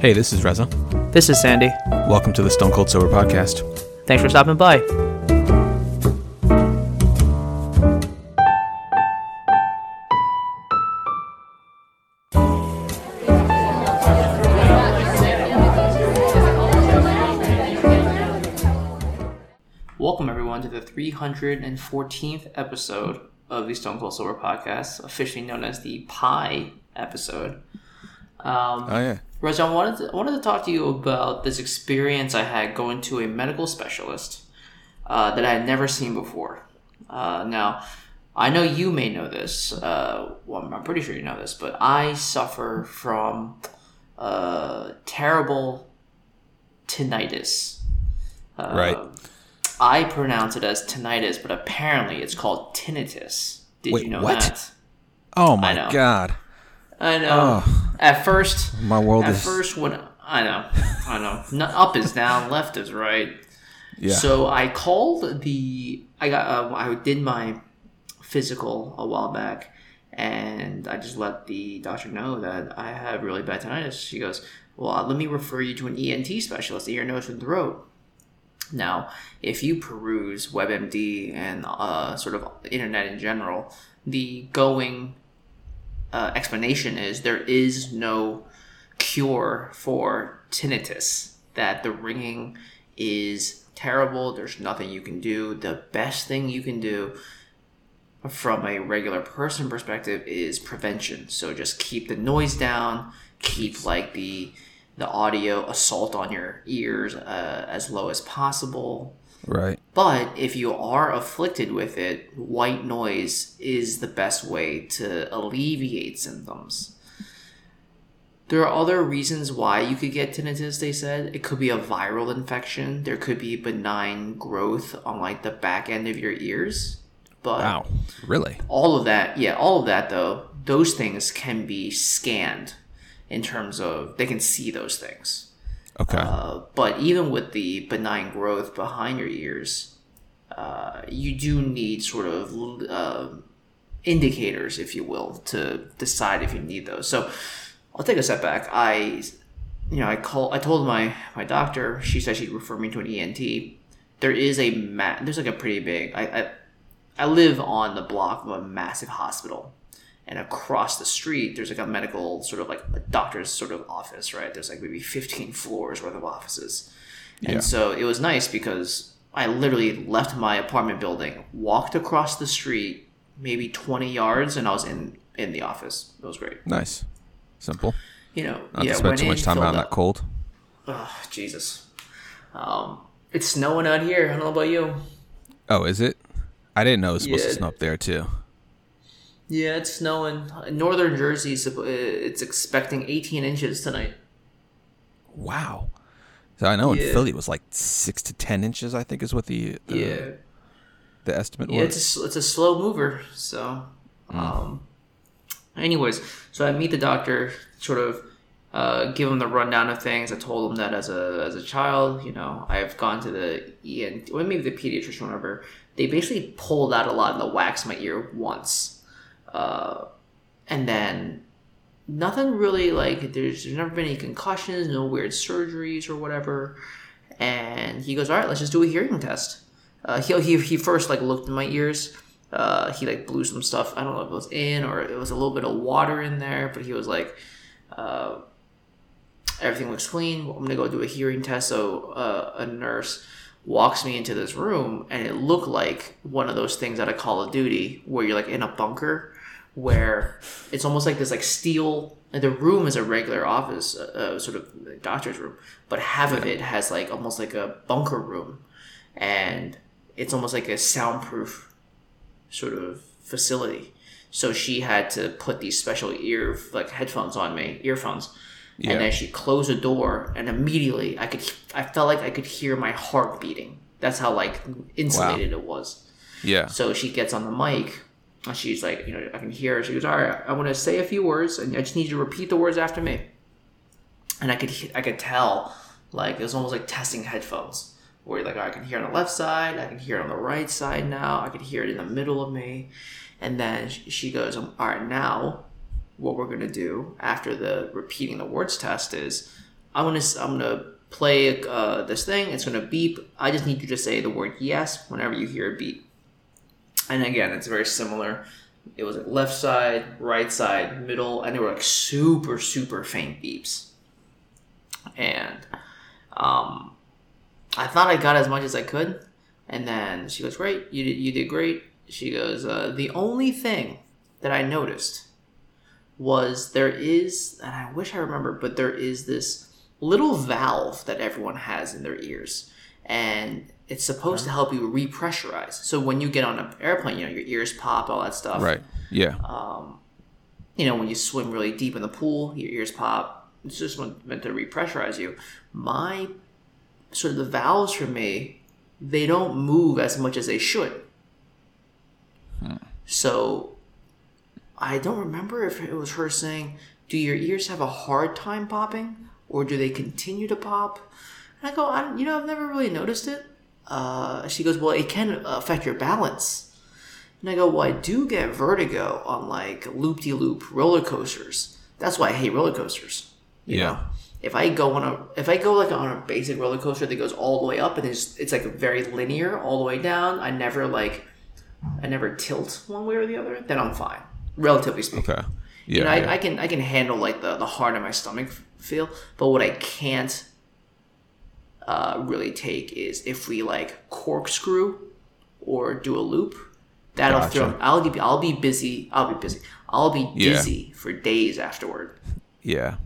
Hey, this is Reza. This is Sandy. Welcome to the Stone Cold Sober Podcast. Thanks for stopping by. Welcome, everyone, to the 314th episode of the Stone Cold Sober Podcast, officially known as the Pie episode. Um, Oh yeah. I wanted to, wanted to talk to you about this experience I had going to a medical specialist uh, that I had never seen before. Uh, now, I know you may know this. Uh, well, I'm pretty sure you know this, but I suffer from uh, terrible tinnitus. Uh, Right. I pronounce it as tinnitus, but apparently it's called tinnitus. Did Wait, you know what? that? Oh my know. god. I know. At first, My world at is first when I know, I know, No- up is down, left is right. yeah. So I called the. I got. Uh, I did my physical a while back, and I just let the doctor know that I have really bad tinnitus. She goes, "Well, let me refer you to an ENT specialist, ear, nose, and throat." Now, if you peruse WebMD and uh, sort of internet in general, the going uh, explanation is there is no cure for tinnitus. That the ringing is terrible. There's nothing you can do. The best thing you can do from a regular person perspective is prevention. So just keep the noise down, keep like the the audio assault on your ears uh, as low as possible. Right. But if you are afflicted with it, white noise is the best way to alleviate symptoms. There are other reasons why you could get tinnitus, they said. It could be a viral infection. There could be benign growth on like the back end of your ears. But Wow. Really? all of that, yeah, all of that though, those things can be scanned in terms of they can see those things. Okay. Uh, but even with the benign growth behind your ears, uh, you do need sort of uh, indicators, if you will, to decide if you need those. So I'll take a step back. I, you know, I call. I told my my doctor. She said she'd refer me to an ENT. There is a ma- There's like a pretty big. I, I I live on the block of a massive hospital and across the street there's like a medical sort of like a doctor's sort of office right there's like maybe 15 floors worth of offices and Yeah. so it was nice because i literally left my apartment building walked across the street maybe 20 yards and i was in in the office it was great nice. Simple. you know Not yeah to spend too much time out in that cold. Ugh, jesus um it's snowing out here i don't know about you Oh, is it? I didn't know it was supposed to snow up there too. Yeah it's snowing northern jersey it's expecting 18 inches tonight Wow. So I know in Philly it was like six to ten inches. I think is what the the, yeah the estimate Yeah, was. it's a, it's a slow mover. So, um, anyways, so I meet the doctor, sort of uh, give him the rundown of things. I told him that as a as a child, you know, I've gone to the ENT, or maybe the pediatrician, whatever. They basically pulled out a lot of the wax in my ear once, uh, and then nothing really like there's, there's never been any concussions, no weird surgeries or whatever. And he goes, "All right, let's just do a hearing test." Uh, he, he he first like looked in my ears. Uh, he like blew some stuff. I don't know if it was in or it was a little bit of water in there, but he was like, uh, everything looks clean. I'm gonna go do a hearing test. So uh, a nurse walks me into this room, and it looked like one of those things out of Call of Duty, where you're like in a bunker, where it's almost like this like steel. The room is a regular office, uh, uh, sort of doctor's room, but half of it has like almost like a bunker room, and it's almost like a soundproof sort of facility. So she had to put these special ear like headphones on me, earphones, Yeah. and then she closed the door, and immediately I could, I felt like I could hear my heart beating. That's how like insulated it was. yeah. So she gets on the mic, she's like, you know, I can hear her. She goes, "All right, I want to say a few words, and I just need you to repeat the words after me." And I could, I could tell, like it was almost like testing headphones, where you're like, "All right, I can hear on the left side, I can hear on the right side now, I can hear it in the middle of me, and then she goes, "All right, now, what we're gonna do after the repeating the words test is." I'm gonna I'm gonna play uh, this thing. It's gonna beep. I just need you to say the word yes whenever you hear a beep. And again, it's very similar. It was like left side, right side, middle, and they were like super super faint beeps. And um, I thought I got as much as I could. And then she goes, "Great, you did, you did great." She goes, uh, "The only thing that I noticed was there is, and I wish I remember, but there is this little valve that everyone has in their ears, and it's supposed to help you repressurize. So when you get on an airplane, you know your ears pop, all that stuff. Right. Yeah. Um, you know when you swim really deep in the pool, your ears pop. It's just meant to repressurize you. My sort of the valves for me, they don't move as much as they should. Hmm. So I don't remember if it was her saying, "Do your ears have a hard time popping, or do they continue to pop?" And I go, I, "You know, I've never really noticed it." Uh, she goes, "Well, it can affect your balance." And I go, "Well, I do get vertigo on like loop-de-loop roller coasters. That's why I hate roller coasters." You Yeah. know, if I go on a if I go like on a basic roller coaster that goes all the way up and it's it's like very linear all the way down, I never like I never tilt one way or the other. Then I'm fine, relatively speaking. Okay. Yeah. you know, yeah. I, I can I can handle like the the heart of my stomach feel, but what I can't uh, really take is if we like corkscrew or do a loop. That'll Gotcha. throw. I'll be I'll be busy. I'll be busy. I'll be Yeah. dizzy for days afterward. yeah.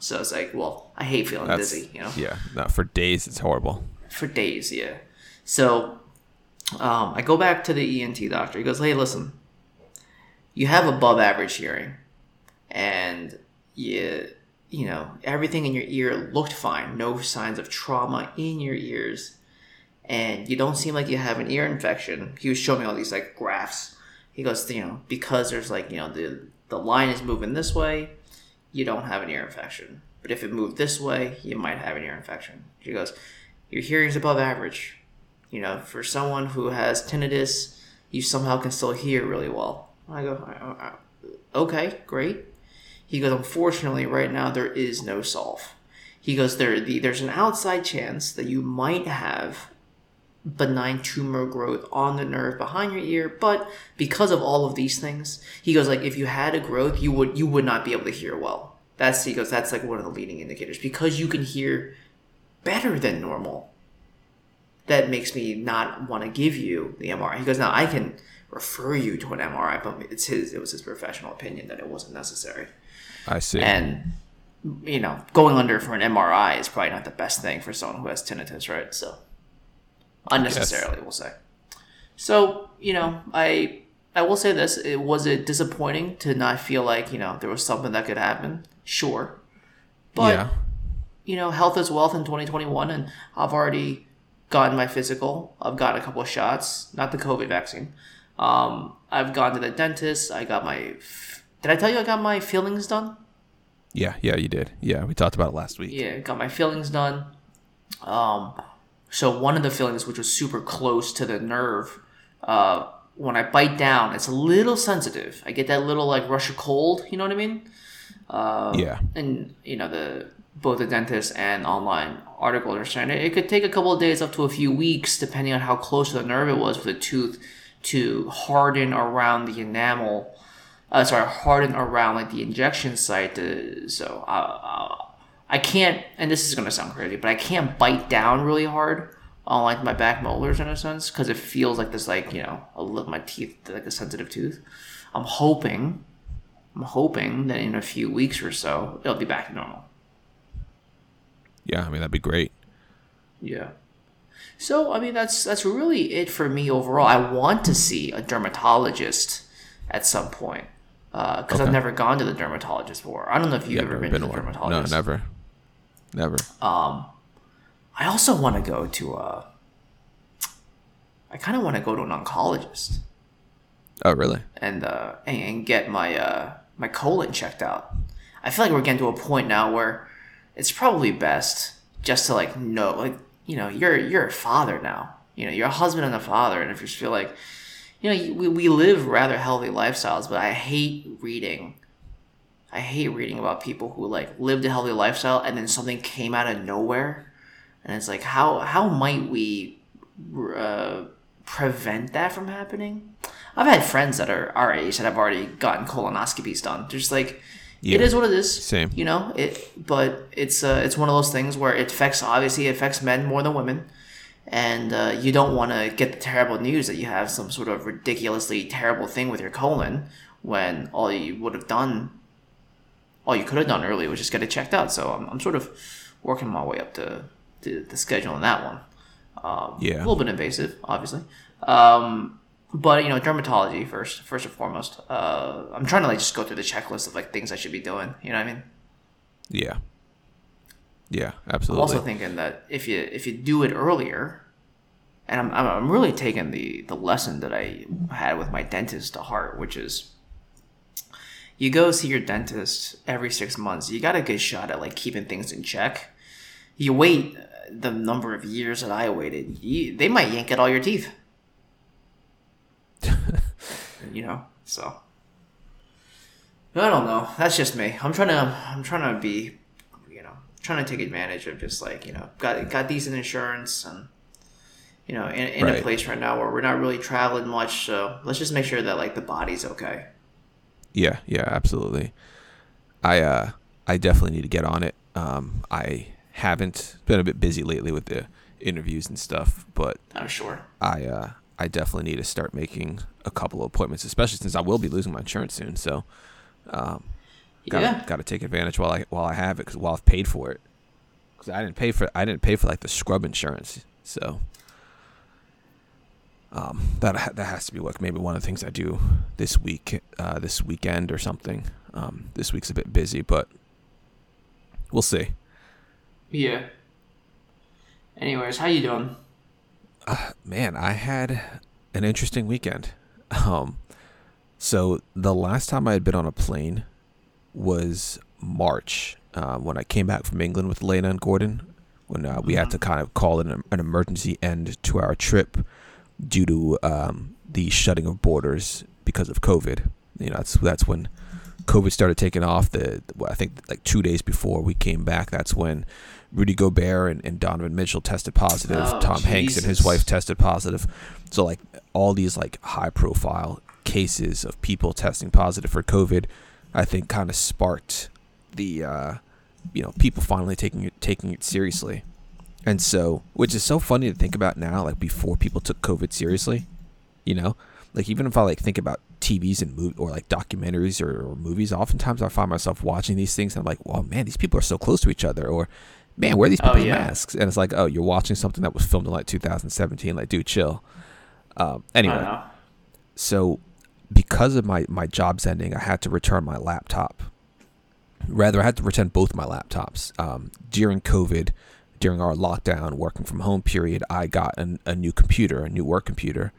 So it's like, well, I hate feeling That's dizzy. You know, yeah. No, for days it's horrible. for days. Yeah. So um, I go back to the ENT doctor. He goes, "Hey, listen, you have above average hearing, and you, you know, everything in your ear looked fine. No signs of trauma in your ears, and you don't seem like you have an ear infection." He was showing me all these like graphs. He goes, you know, because there's like you know the the line is moving this way, you don't have an ear infection. But if it moved this way, you might have an ear infection. She goes, your hearing's above average. You know, for someone who has tinnitus, you somehow can still hear really well. I go, "I- I- okay, great. He goes, unfortunately, right now there is no solve. He goes, there, the, there's an outside chance that you might have benign tumor growth on the nerve behind your ear, but because of all of these things, he goes, like if you had a growth, you would you would not be able to hear well. That's he goes, that's like one of the leading indicators because you can hear better than normal that makes me not want to give you the MRI. He goes, now I can refer you to an MRI, but it's his it was his professional opinion that it wasn't necessary. I see. And you know, going under for an MRI is probably not the best thing for someone who has tinnitus, right? So unnecessarily, we'll say. So you know, I I will say this: it was it disappointing to not feel like you know there was something that could happen. Sure, but yeah. you know, health is wealth in 2021, and I've already gotten my physical. I've gotten a couple of shots, not the COVID vaccine. Um, I've gone to the dentist. I got my. Did I tell you I got my fillings done? Yeah. Yeah. You did. Yeah. We talked about it last week. Yeah, got my fillings done. Um, so one of the fillings, which was super close to the nerve, uh, when I bite down, it's a little sensitive. I get that little like rush of cold. You know what I mean? yeah. and you know the both the dentist and online articles are saying it, it could take a couple of days up to a few weeks depending on how close to the nerve it was for the tooth to harden around the enamel uh, sorry harden around like the injection site to, so uh, uh, i can't and this is going to sound crazy but i can't bite down really hard on like my back molars in a sense because it feels like this like you know a li- my teeth like a sensitive tooth i'm hoping I'm hoping that in a few weeks or so it'll be back to normal. Yeah. I mean, that'd be great. Yeah. So I mean that's that's really it for me overall. I want to see a dermatologist at some point because I've never gone to the dermatologist before. I don't know if you've Yeah. ever been, been to the dermatologist. No, never. Never. I also want to go to a. I kind of want to go to an oncologist oh, really? and uh, and, and get my uh, my colon checked out. I feel like we're getting to a point now where it's probably best just to like know, like you know, you're you're a father now. You know, you're a husband and a father, and if you feel like, you know, we, we live rather healthy lifestyles, but I hate reading. I hate reading about people who like lived a healthy lifestyle and then something came out of nowhere, and it's like how how might we uh, prevent that from happening? I've had friends that are our age that have already gotten colonoscopies done. They're just like, Yeah. it is what it is. Same. You know, it. But it's uh, it's one of those things where it affects obviously it affects men more than women, and uh, you don't want to get the terrible news that you have some sort of ridiculously terrible thing with your colon when all you would have done, all you could have done early was just get it checked out. So I'm, I'm sort of working my way up to, to the schedule on that one. Um, Yeah. a little bit invasive, obviously. Um, but you know, dermatology first, first and foremost. Uh, I'm trying to like just go through the checklist of like things I should be doing. You know what I mean? Yeah. Yeah, absolutely. I'm also thinking that if you if you do it earlier, and I'm I'm, really taking the the lesson that I had with my dentist to heart, which is you go see your dentist every six months. You got a good shot at like keeping things in check. You wait uh, the number of years that I waited, you, they might yank at all your teeth. you know, so I don't know. That's just me. I'm trying to I'm trying to be, trying to take advantage of just like you know got got decent insurance and you know in, in a place right now where we're not really traveling much. So let's just make sure that like the body's okay. Yeah, yeah, absolutely. I uh I definitely need to get on it. Um I haven't been a bit busy lately with the interviews and stuff, but I'm sure. I uh I definitely need to start making a couple of appointments, especially since I will be losing my insurance soon. So, um, gotta yeah. gotta take advantage while I while I have it, cause while I've paid for it, because I didn't pay for I didn't pay for like the scrub insurance. So, um, that that has to be like maybe one of the things I do this week, uh, this weekend or something. Um, this week's a bit busy, but we'll see. Yeah. Anyways, how you doing? man, I had an interesting weekend. Um, so the last time I had been on a plane was March uh, when I came back from England with Lena and Gordon. When uh, we had to kind of call it an, an emergency end to our trip due to um, the shutting of borders because of COVID. You know, that's that's when COVID started taking off. The I think like two days before we came back, that's when Rudy Gobert and, and Donovan Mitchell tested positive. Oh, Tom Hanks and his wife tested positive. So like all these like high profile cases of people testing positive for COVID, I think kind of sparked the uh, you know people finally taking it taking it seriously. And so, which is so funny to think about now, like before people took COVID seriously, you know, like even if I like think about TVs and mov- or like documentaries or, or movies, oftentimes I find myself watching these things and I'm like, well, man, these people are so close to each other, or man, where are these Oh, people in yeah. masks? And it's like, oh, you're watching something that was filmed in like 2017. Like, dude, chill. Um, anyway, so because of my my job's ending, I had to return my laptop. Rather, I had to return both my laptops. Um, during COVID, during our lockdown, working from home period, I got an, a new computer, a new work computer,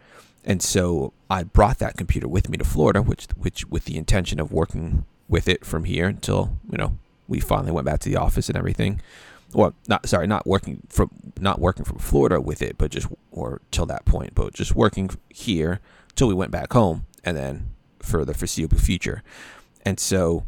and so I brought that computer with me to Florida, which which with the intention of working with it from here until you know we finally went back to the office and everything. Well, not sorry, not working from not working from Florida with it, but just or till that point, but just working here till we went back home, and then for the foreseeable future. And so,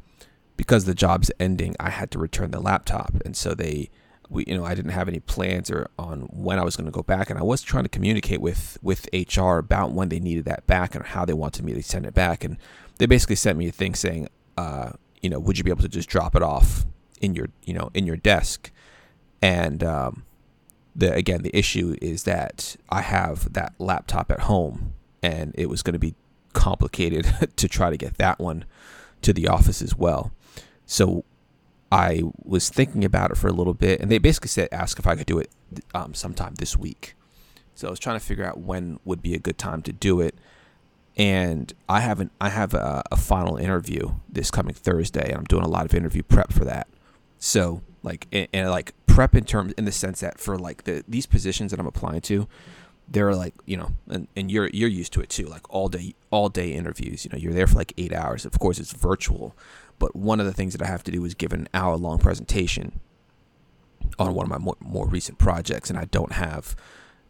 because the job's ending, I had to return the laptop, and so they, we, you know, I didn't have any plans or on when I was going to go back, and I was trying to communicate with with HR about when they needed that back and how they wanted me to send it back, and they basically sent me a thing saying, uh, you know, would you be able to just drop it off in your, you know, in your desk, and um, the again the issue is that I have that laptop at home and it was going to be complicated to try to get that one to the office as well. So I was thinking about it for a little bit and they basically said ask if I could do it um, sometime this week. So I was trying to figure out when would be a good time to do it. And I have an I have a, a final interview this coming Thursday and I'm doing a lot of interview prep for that. So like and, and like prep in terms in the sense that for like the these positions that I'm applying to, they're like you know and, and you're you're used to it too like all day all day interviews you know you're there for like eight hours of course it's virtual but one of the things that i have to do is give an hour long presentation on one of my more, more recent projects and i don't have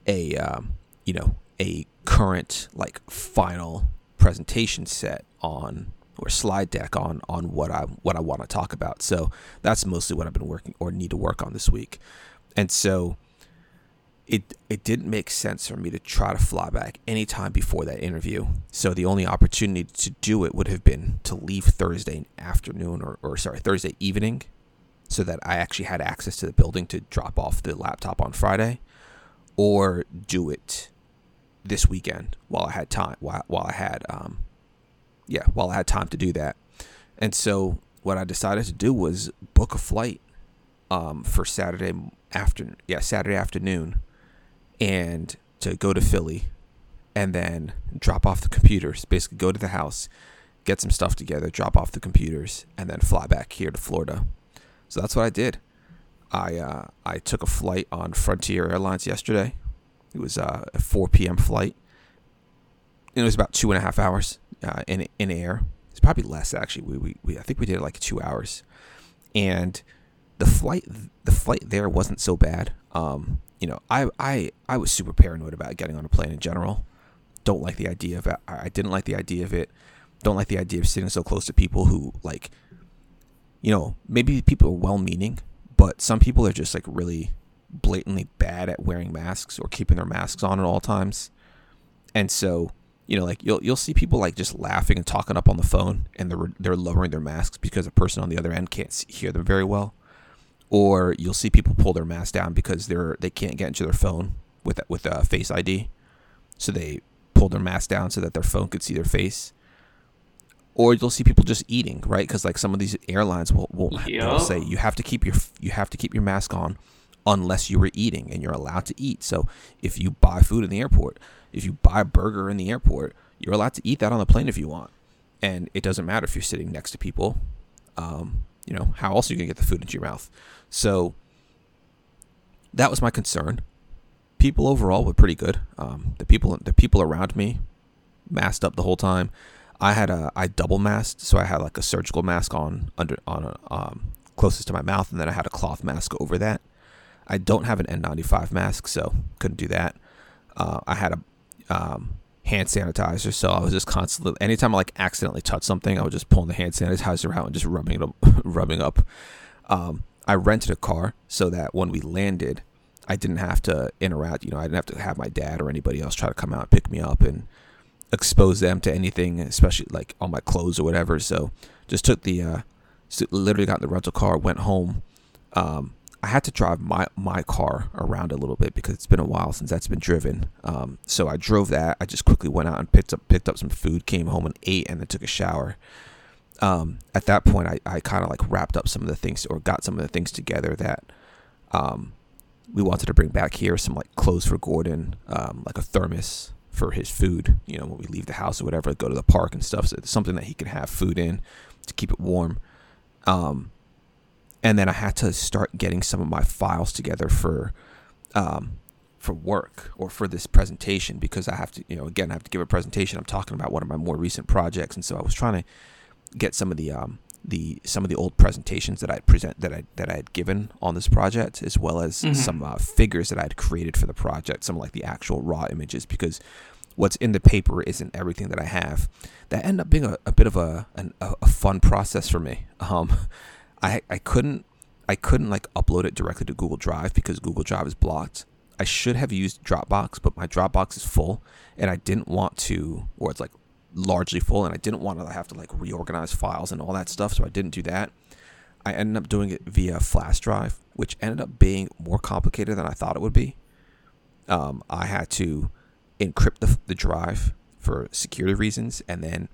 a um, you know a current like final presentation set on or slide deck on on what I what I want to talk about. So that's mostly what I've been working or need to work on this week. And so it it didn't make sense for me to try to fly back anytime before that interview. So the only opportunity to do it would have been to leave Thursday afternoon or, or sorry, Thursday evening so that I actually had access to the building to drop off the laptop on Friday or do it this weekend while I had time while, while I had um yeah, while I had time to do that. And so what I decided to do was book a flight um for Saturday after yeah, Saturday afternoon and to go to Philly and then drop off the computers, basically go to the house, get some stuff together, drop off the computers, and then fly back here to Florida. So that's what I did. I uh, I took a flight on Frontier Airlines yesterday. It was uh, a 4 p.m. flight. And it was about two and a half hours uh, in in air. It's probably less actually. We, we, we I think we did like two hours, and the flight the flight there wasn't so bad. Um, you know, I, I, I was super paranoid about getting on a plane in general. Don't like the idea of it. I didn't like the idea of it. Don't like the idea of sitting so close to people who like, you know, maybe people are well meaning, but some people are just like really blatantly bad at wearing masks or keeping their masks on at all times. And so, you know, like you'll you'll see people like just laughing and talking up on the phone, and they're they're lowering their masks because the person on the other end can't hear them very well or you'll see people pull their mask down because they're they can't get into their phone with with a face ID, so they pull their mask down so that their phone could see their face. Or you'll see people just eating, right? Because like some of these airlines will will yep. say you have to keep your you have to keep your mask on unless you were eating and you're allowed to eat. So if you buy food in the airport, if you buy a burger in the airport, you're allowed to eat that on the plane if you want, and it doesn't matter if you're sitting next to people. Um, you know, how else are you gonna get the food into your mouth? So that was my concern. People overall were pretty good. Um, the people the people around me masked up the whole time. I had a I double masked, so I had like a surgical mask on under on a, um, closest to my mouth, and then I had a cloth mask over that. I don't have an N95 mask, so couldn't do that. Uh, I had a um, hand sanitizer, so I was just constantly anytime I like accidentally touch something, I was just pulling the hand sanitizer out and just rubbing it up, rubbing up. Um, I rented a car so that when we landed, I didn't have to interact. You know, I didn't have to have my dad or anybody else try to come out and pick me up and expose them to anything, especially like on my clothes or whatever. So just took the, uh, literally got in the rental car, went home. Um, I had to drive my my car around a little bit because it's been a while since that's been driven. Um, so I drove that. I just quickly went out and picked up picked up some food, came home and ate, and then took a shower um, at that point, I, I kind of like wrapped up some of the things or got some of the things together that um, we wanted to bring back here. Some like clothes for Gordon, um, like a thermos for his food, you know, when we leave the house or whatever, go to the park and stuff. So something that he can have food in to keep it warm. Um, and then I had to start getting some of my files together for um, for work or for this presentation because I have to, you know, again, I have to give a presentation. I'm talking about one of my more recent projects, and so I was trying to get some of the um, the some of the old presentations that I present that I that I had given on this project, as well as mm-hmm. some uh, figures that I had created for the project, some like the actual raw images, because what's in the paper isn't everything that I have. That ended up being a, a bit of a, an, a fun process for me. Um, I I couldn't I couldn't like upload it directly to Google Drive because Google Drive is blocked. I should have used Dropbox, but my Dropbox is full, and I didn't want to, or it's like largely full and I didn't want to have to like reorganize files and all that stuff, so I didn't do that. I ended up doing it via flash drive, which ended up being more complicated than I thought it would be. Um, I had to encrypt the, the drive for security reasons, and then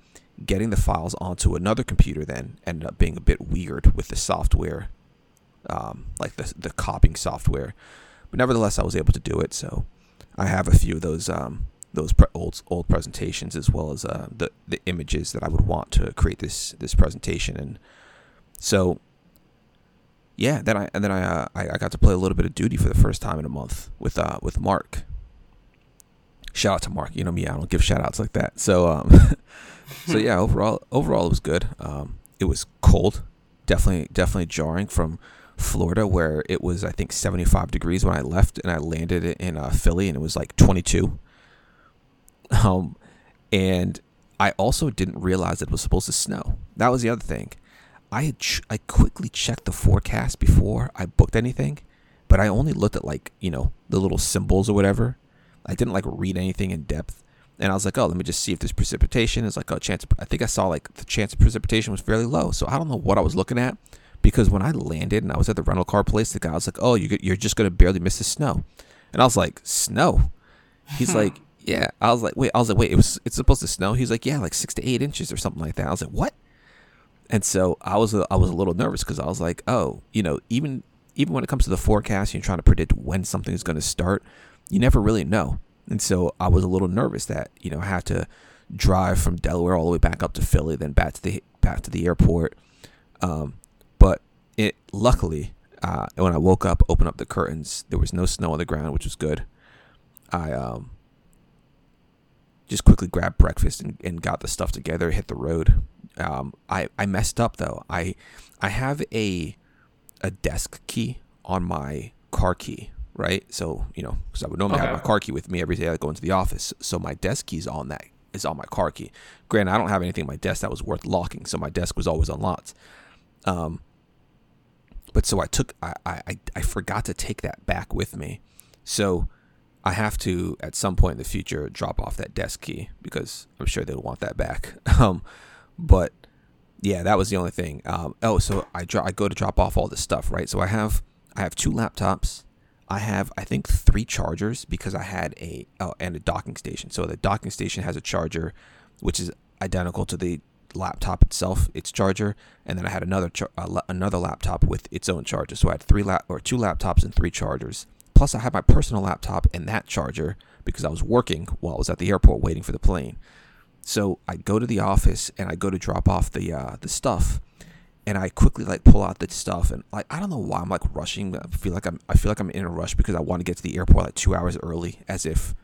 getting the files onto another computer then ended up being a bit weird with the software, um, like the the copying software. But nevertheless, I was able to do it. So I have a few of those um, those pre- old old presentations as well as uh, the the images that I would want to create this this presentation and so yeah then I and then I uh, I, I got to play a little bit of duty for the first time in a month with uh with Mark shout out to Mark you know me I don't give shout outs like that so um so yeah overall overall it was good um it was cold definitely definitely jarring from Florida where it was I think 75 degrees when I left and I landed in uh, Philly and it was like 22 um, and I also didn't realize it was supposed to snow. that was the other thing. I ch- I quickly checked the forecast before I booked anything, but I only looked at like you know the little symbols or whatever. I didn't like read anything in depth, and I was like, oh, let me just see if there's precipitation. It's like a oh, chance. I think I saw like the chance of precipitation was fairly low, so I don't know what I was looking at because when I landed and I was at the rental car place, the guy was like, oh, you're just gonna barely miss the snow, and I was like, snow. He's like, yeah. I was like, wait. I was like, wait. It was. It's supposed to snow. He's like, yeah, like six to eight inches or something like that. I was like, what? And so I was a, I was a little nervous because I was like, oh, you know, even even when it comes to the forecast, you're trying to predict when something is going to start. You never really know. And so I was a little nervous that you know I had to drive from Delaware all the way back up to Philly, then back to the back to the airport. Um, but it luckily uh, when I woke up, opened up the curtains, there was no snow on the ground, which was good. I um, just quickly grabbed breakfast and, and got the stuff together, hit the road. Um, I, I messed up though. I I have a a desk key on my car key, right? So you know, because I would normally okay. have my car key with me every day I go into the office. So my desk key is on that is on my car key. Granted, I don't have anything on my desk that was worth locking, so my desk was always unlocked. Um, but so I took I, I I forgot to take that back with me. So I have to at some point in the future drop off that desk key because I'm sure they'll want that back. Um, but yeah, that was the only thing. Um, oh, so I dro- I go to drop off all this stuff, right? So I have I have two laptops. I have I think three chargers because I had a oh, and a docking station. So the docking station has a charger, which is identical to the laptop itself, its charger, and then I had another char- uh, another laptop with its own charger. So I had three lap or two laptops and three chargers. Plus, I had my personal laptop and that charger because I was working while I was at the airport waiting for the plane. So I go to the office and I go to drop off the uh, the stuff, and I quickly like pull out the stuff and like I don't know why I'm like rushing. I feel like I'm I feel like I'm in a rush because I want to get to the airport like two hours early, as if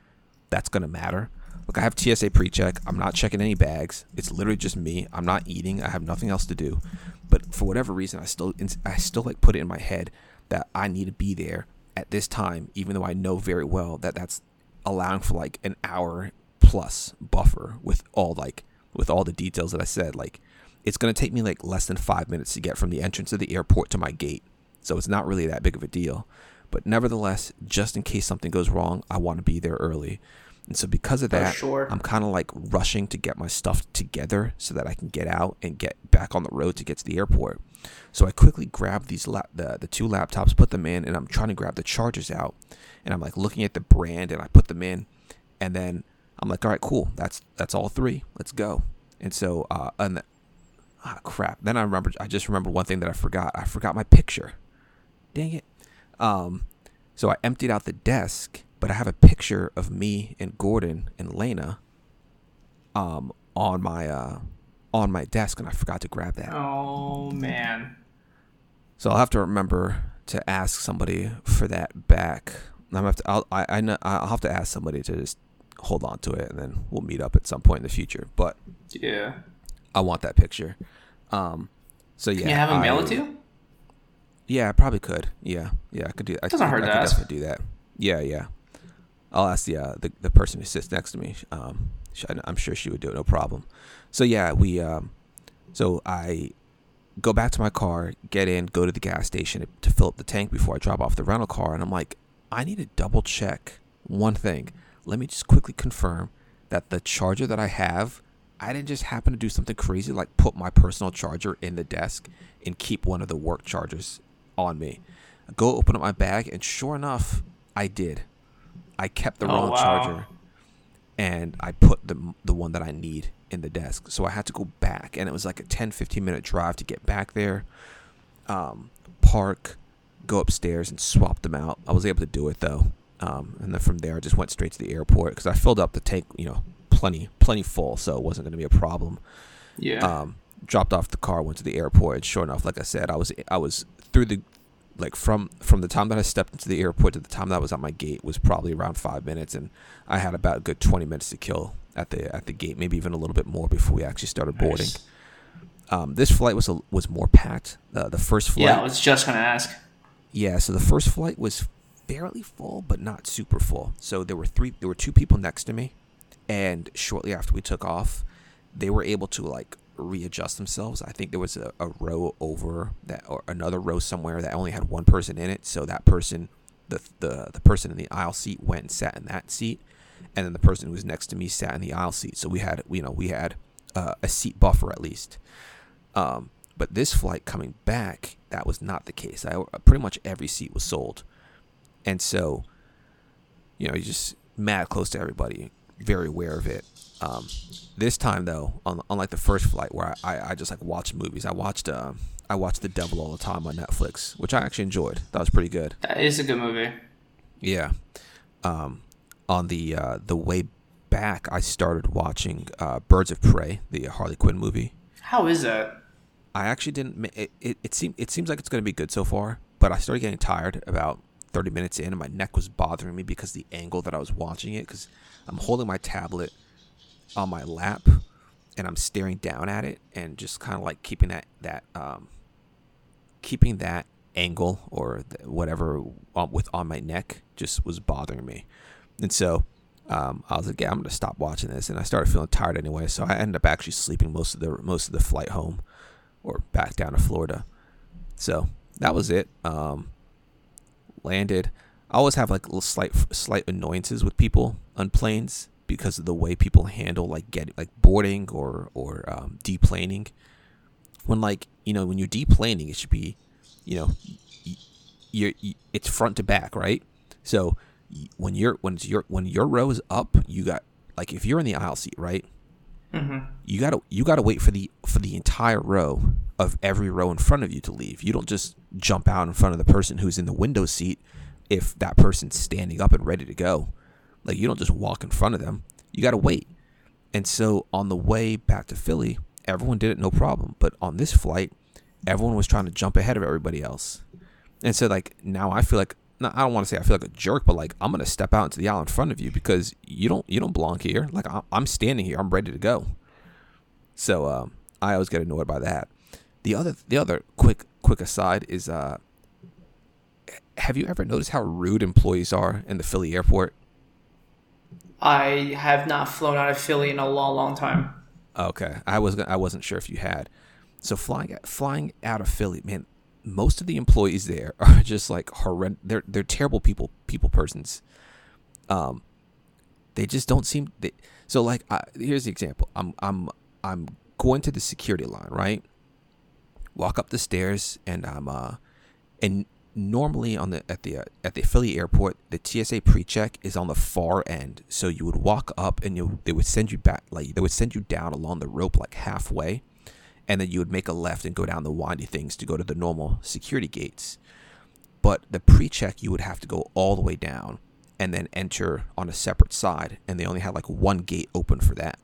that's gonna matter. Look, I have TSA pre-check. I'm not checking any bags. It's literally just me. I'm not eating. I have nothing else to do. But for whatever reason, I still I still like put it in my head that I need to be there at this time, even though I know very well that that's allowing for like an hour plus buffer with all like with all the details that I said. Like it's gonna take me like less than five minutes to get from the entrance of the airport to my gate, so it's not really that big of a deal. But nevertheless, just in case something goes wrong, I want to be there early. And so because of that, sure. I'm kind of like rushing to get my stuff together so that I can get out and get back on the road to get to the airport. So I quickly grab these lap- the the two laptops, put them in, and I'm trying to grab the chargers out. And I'm like looking at the brand, and I put them in, and then I'm like, all right, cool. That's that's all three. Let's go. And so, uh, and ah, crap. Then I remember. I just remember one thing that I forgot. I forgot my picture. Dang it. Um, so I emptied out the desk, but I have a picture of me and Gordon and Lena. Um, on my uh on my desk and I forgot to grab that. Oh man. So I'll have to remember to ask somebody for that back. I'm have to. I'll, I I know, I'll have to ask somebody to just hold on to it, and then we'll meet up at some point in the future. But yeah, I want that picture. Um, so yeah, Can you have him mail it to you? Yeah, I probably could. Yeah, yeah, I could do. I Doesn't could, hurt I to could ask. definitely do that. Yeah, yeah. I'll ask the uh, the the person who sits next to me. Um, I'm sure she would do it, no problem. So yeah, we um, so I go back to my car, get in, go to the gas station to fill up the tank before I drop off the rental car, and I'm like, I need to double check one thing. Let me just quickly confirm that the charger that I have, I didn't just happen to do something crazy like put my personal charger in the desk and keep one of the work chargers on me. I go open up my bag, and sure enough, I did. I kept the Oh, wrong wow. charger and I put the the one that I need in the desk. So I had to go back and it was like a 10 15 minute drive to get back there. Um, park, go upstairs and swap them out. I was able to do it though. Um, and then from there I just went straight to the airport cuz I filled up the tank, you know, plenty plenty full, so it wasn't going to be a problem. Yeah. Um, dropped off the car, went to the airport, and sure enough, like I said, I was I was through the like from from the time that I stepped into the airport to the time that I was at my gate was probably around five minutes, and I had about a good twenty minutes to kill at the at the gate, maybe even a little bit more before we actually started boarding. Nice. Um, this flight was a, was more packed. Uh, the first flight, yeah, I was just gonna ask. yeah, so the first flight was fairly full, but not super full. So there were three, there were two people next to me, and shortly after we took off, they were able to like readjust themselves. I think there was a, a row over that or another row somewhere that only had one person in it. So that person, the the the person in the aisle seat went and sat in that seat, and then the person who was next to me sat in the aisle seat. So we had you know we had uh, a seat buffer at least. Um, but this flight coming back, that was not the case. I pretty much every seat was sold, and so you know you just mad close to everybody, very aware of it. Um, this time though, on, unlike the first flight where I, I, I just like watched movies, I watched uh, I watched The Devil All the Time on Netflix, which I actually enjoyed. That was pretty good. That is a good movie. Yeah. Um, on the uh, the way back, I started watching uh, Birds of Prey, the Harley Quinn movie. How is that? I actually didn't. It it, it seems it seems like it's going to be good so far, but I started getting tired about 30 minutes in, and my neck was bothering me because the angle that I was watching it. Because I'm holding my tablet on my lap, and I'm staring down at it, and just kind of like keeping that that um, keeping that angle or whatever with on my neck just was bothering me, and so. Um, I was like, yeah, I'm gonna stop watching this, and I started feeling tired anyway. So I ended up actually sleeping most of the most of the flight home, or back down to Florida. So that was it. Um, landed. I always have like little slight slight annoyances with people on planes because of the way people handle like getting like boarding or or um, deplaning. When like you know when you're deplaning, it should be, you know, you're, you, it's front to back, right? So when you're when your when your row is up, you got like if you're in the aisle seat, right? Mm-hmm. You gotta you gotta wait for the for the entire row of every row in front of you to leave. You don't just jump out in front of the person who's in the window seat if that person's standing up and ready to go. Like you don't just walk in front of them. You gotta wait. And so on the way back to Philly, everyone did it no problem. But on this flight, everyone was trying to jump ahead of everybody else. And so like now I feel like I don't want to say I feel like a jerk, but like I'm gonna step out into the aisle in front of you because you don't you don't belong here. Like I'm standing here, I'm ready to go. So um, I always get annoyed by that. The other the other quick quick aside is uh, have you ever noticed how rude employees are in the Philly airport? I have not flown out of Philly in a long long time. Okay, I was I wasn't sure if you had. So flying flying out of Philly, man, most of the employees there are just like horrendous. They're they're terrible people people persons. Um, they just don't seem. They, so like, I, here's the example. I'm I'm I'm going to the security line, right? Walk up the stairs, and I'm uh, and normally on the at the uh, at the Philly airport, the TSA pre-check is on the far end. So you would walk up, and you they would send you back like they would send you down along the rope like halfway and then you would make a left and go down the windy things to go to the normal security gates. But the pre-check you would have to go all the way down and then enter on a separate side, and they only had like one gate open for that.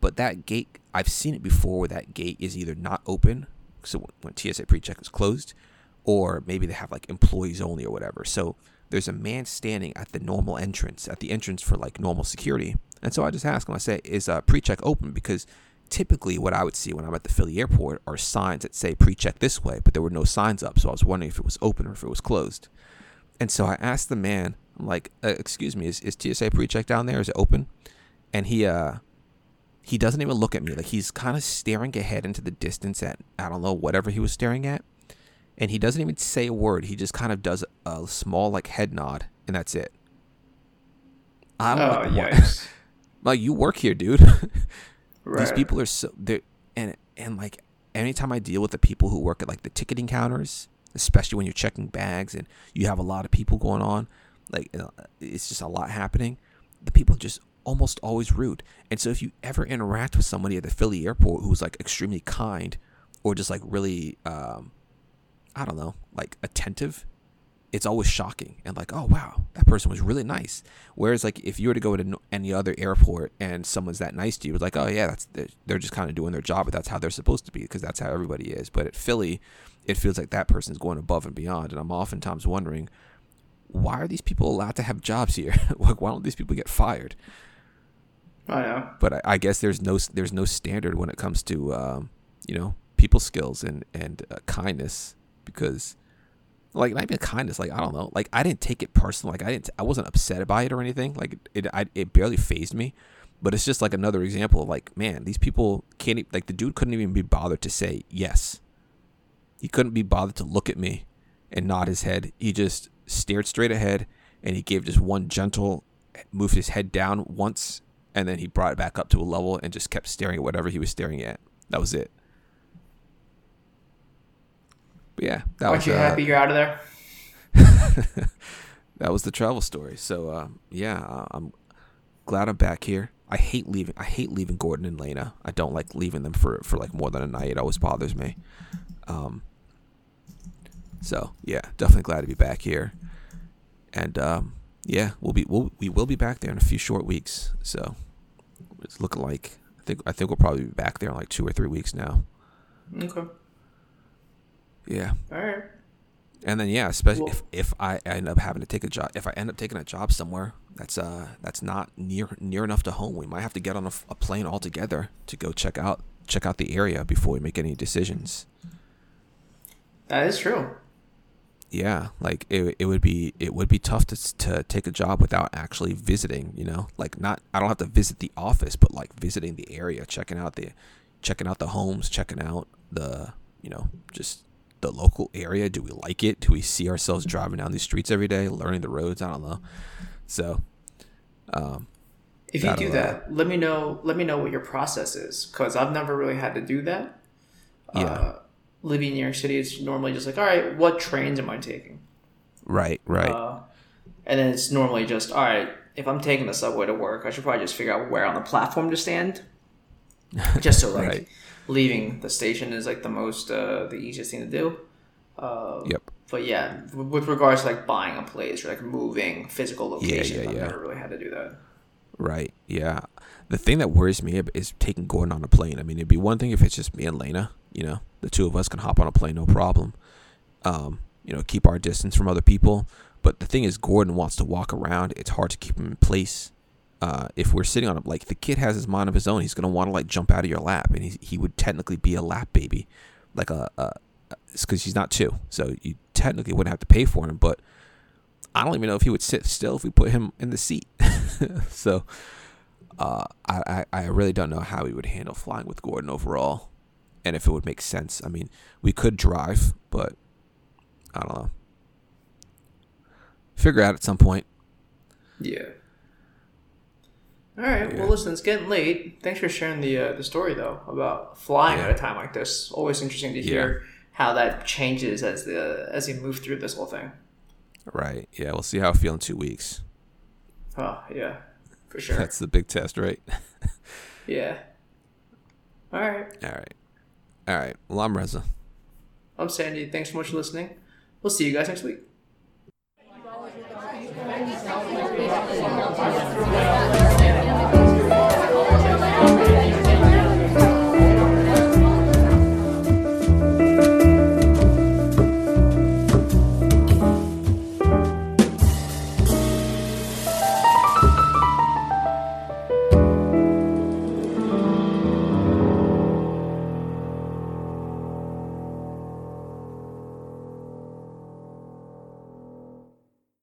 But that gate, I've seen it before where that gate is either not open, so when TSA pre-check is closed, or maybe they have like employees only or whatever. So there's a man standing at the normal entrance, at the entrance for like normal security. And so I just ask him, I say, is a pre-check open? Because typically what I would see when I'm at the Philly airport are signs that say pre-check this way, but there were no signs up. So I was wondering if it was open or if it was closed. And so I asked the man, I'm like, uh, excuse me, is, is TSA pre-check down there? Is it open? And he, uh, he doesn't even look at me. Like he's kind of staring ahead into the distance at, I don't know, whatever he was staring at. And he doesn't even say a word. He just kind of does a small like head nod and that's it. I'm oh, like, yes. like you work here, dude. Right. These people are so they and and like anytime I deal with the people who work at like the ticketing counters, especially when you're checking bags and you have a lot of people going on, like uh, it's just a lot happening. The people just almost always rude. And so if you ever interact with somebody at the Philly airport who's like extremely kind or just like really um I don't know, like attentive, it's always shocking and like, oh wow, that person was really nice. Whereas like if you were to go to any other airport and someone's that nice to you, it's like, oh yeah, that's they're just kind of doing their job, but that's how they're supposed to be because that's how everybody is. But at Philly, it feels like that person's going above and beyond, and I'm oftentimes wondering, why are these people allowed to have jobs here? like, why don't these people get fired? Oh yeah. But I, I guess there's no there's no standard when it comes to um, you know people skills and and uh, kindness because like not even kindness like i don't know like i didn't take it personal like i didn't i wasn't upset by it or anything like it I, it barely fazed me But it's just like another example of like, man, these people can't like the dude couldn't even be bothered to say yes. He couldn't be bothered to look at me and nod his head. He just stared straight ahead and he gave just one gentle moved his head down once and then he brought it back up to a level and just kept staring at whatever he was staring at. That was it. But yeah, that Aren't was you uh, happy you're out of there? that was the travel story. So uh, yeah, I'm glad I'm back here. I hate leaving. I hate leaving Gordon and Lena. I don't like leaving them for for like more than a night. It always bothers me. Um. So yeah, definitely glad to be back here. And um, yeah, we'll be we'll, we will be back there in a few short weeks. So it's looking like I think I think we'll probably be back there in like two or three weeks now. Okay. Yeah. All right. And then yeah, especially Well- if, if I end up having to take a job, if I end up taking a job somewhere that's uh that's not near near enough to home, we might have to get on a plane altogether to go check out check out the area before we make any decisions. That is true. Yeah, like it, it would be it would be tough to to take a job without actually visiting. You know, like not I don't have to visit the office, but like visiting the area, checking out the checking out the homes, checking out the you know just the local area. Do we like it? Do we see ourselves driving down these streets every day, learning the roads? I don't know. So, um, If you do that, let me know. Let me know what your process is, because I've never really had to do that. Yeah. Uh, living in New York City is normally just like, all right, what trains am I taking? right, right, Uh, and then it's normally just, all right, if I'm taking the subway to work, I should probably just figure out where on the platform to stand. Just so like Right. leaving the station is like the most uh, the easiest thing to do. Uh, yep, But yeah, with regards to like buying a place or like moving physical locations, yeah, I've yeah. never really had to do that. right, yeah. The thing that worries me is taking Gordon on a plane. I mean, it'd be one thing if it's just me and Lena. You know, the two of us can hop on a plane, no problem. Um, you know, keep our distance from other people. But the thing is, Gordon wants to walk around. It's hard to keep him in place. Uh, if we're sitting on him, like the kid has his mind of his own, he's gonna want to like jump out of your lap, and he he would technically be a lap baby, like a, a because he's not two, so you technically wouldn't have to pay for him. But I don't even know if he would sit still if we put him in the seat. so uh, I, I I really don't know how he would handle flying with Gordon overall, and if it would make sense. I mean, we could drive, but I don't know. Figure out at some point. Yeah. All right. Yeah. Well, listen, it's getting late. Thanks for sharing the uh, the story though about flying Yeah. at a time like this. Always interesting to hear how that changes as the as you move through this whole thing. Right. Yeah. We'll see how I feel in two weeks. Oh yeah, for sure. That's the big test, right? yeah. All right. All right. All right. Well, I'm Reza. I'm Sandy. Thanks so much for listening. We'll see you guys next week.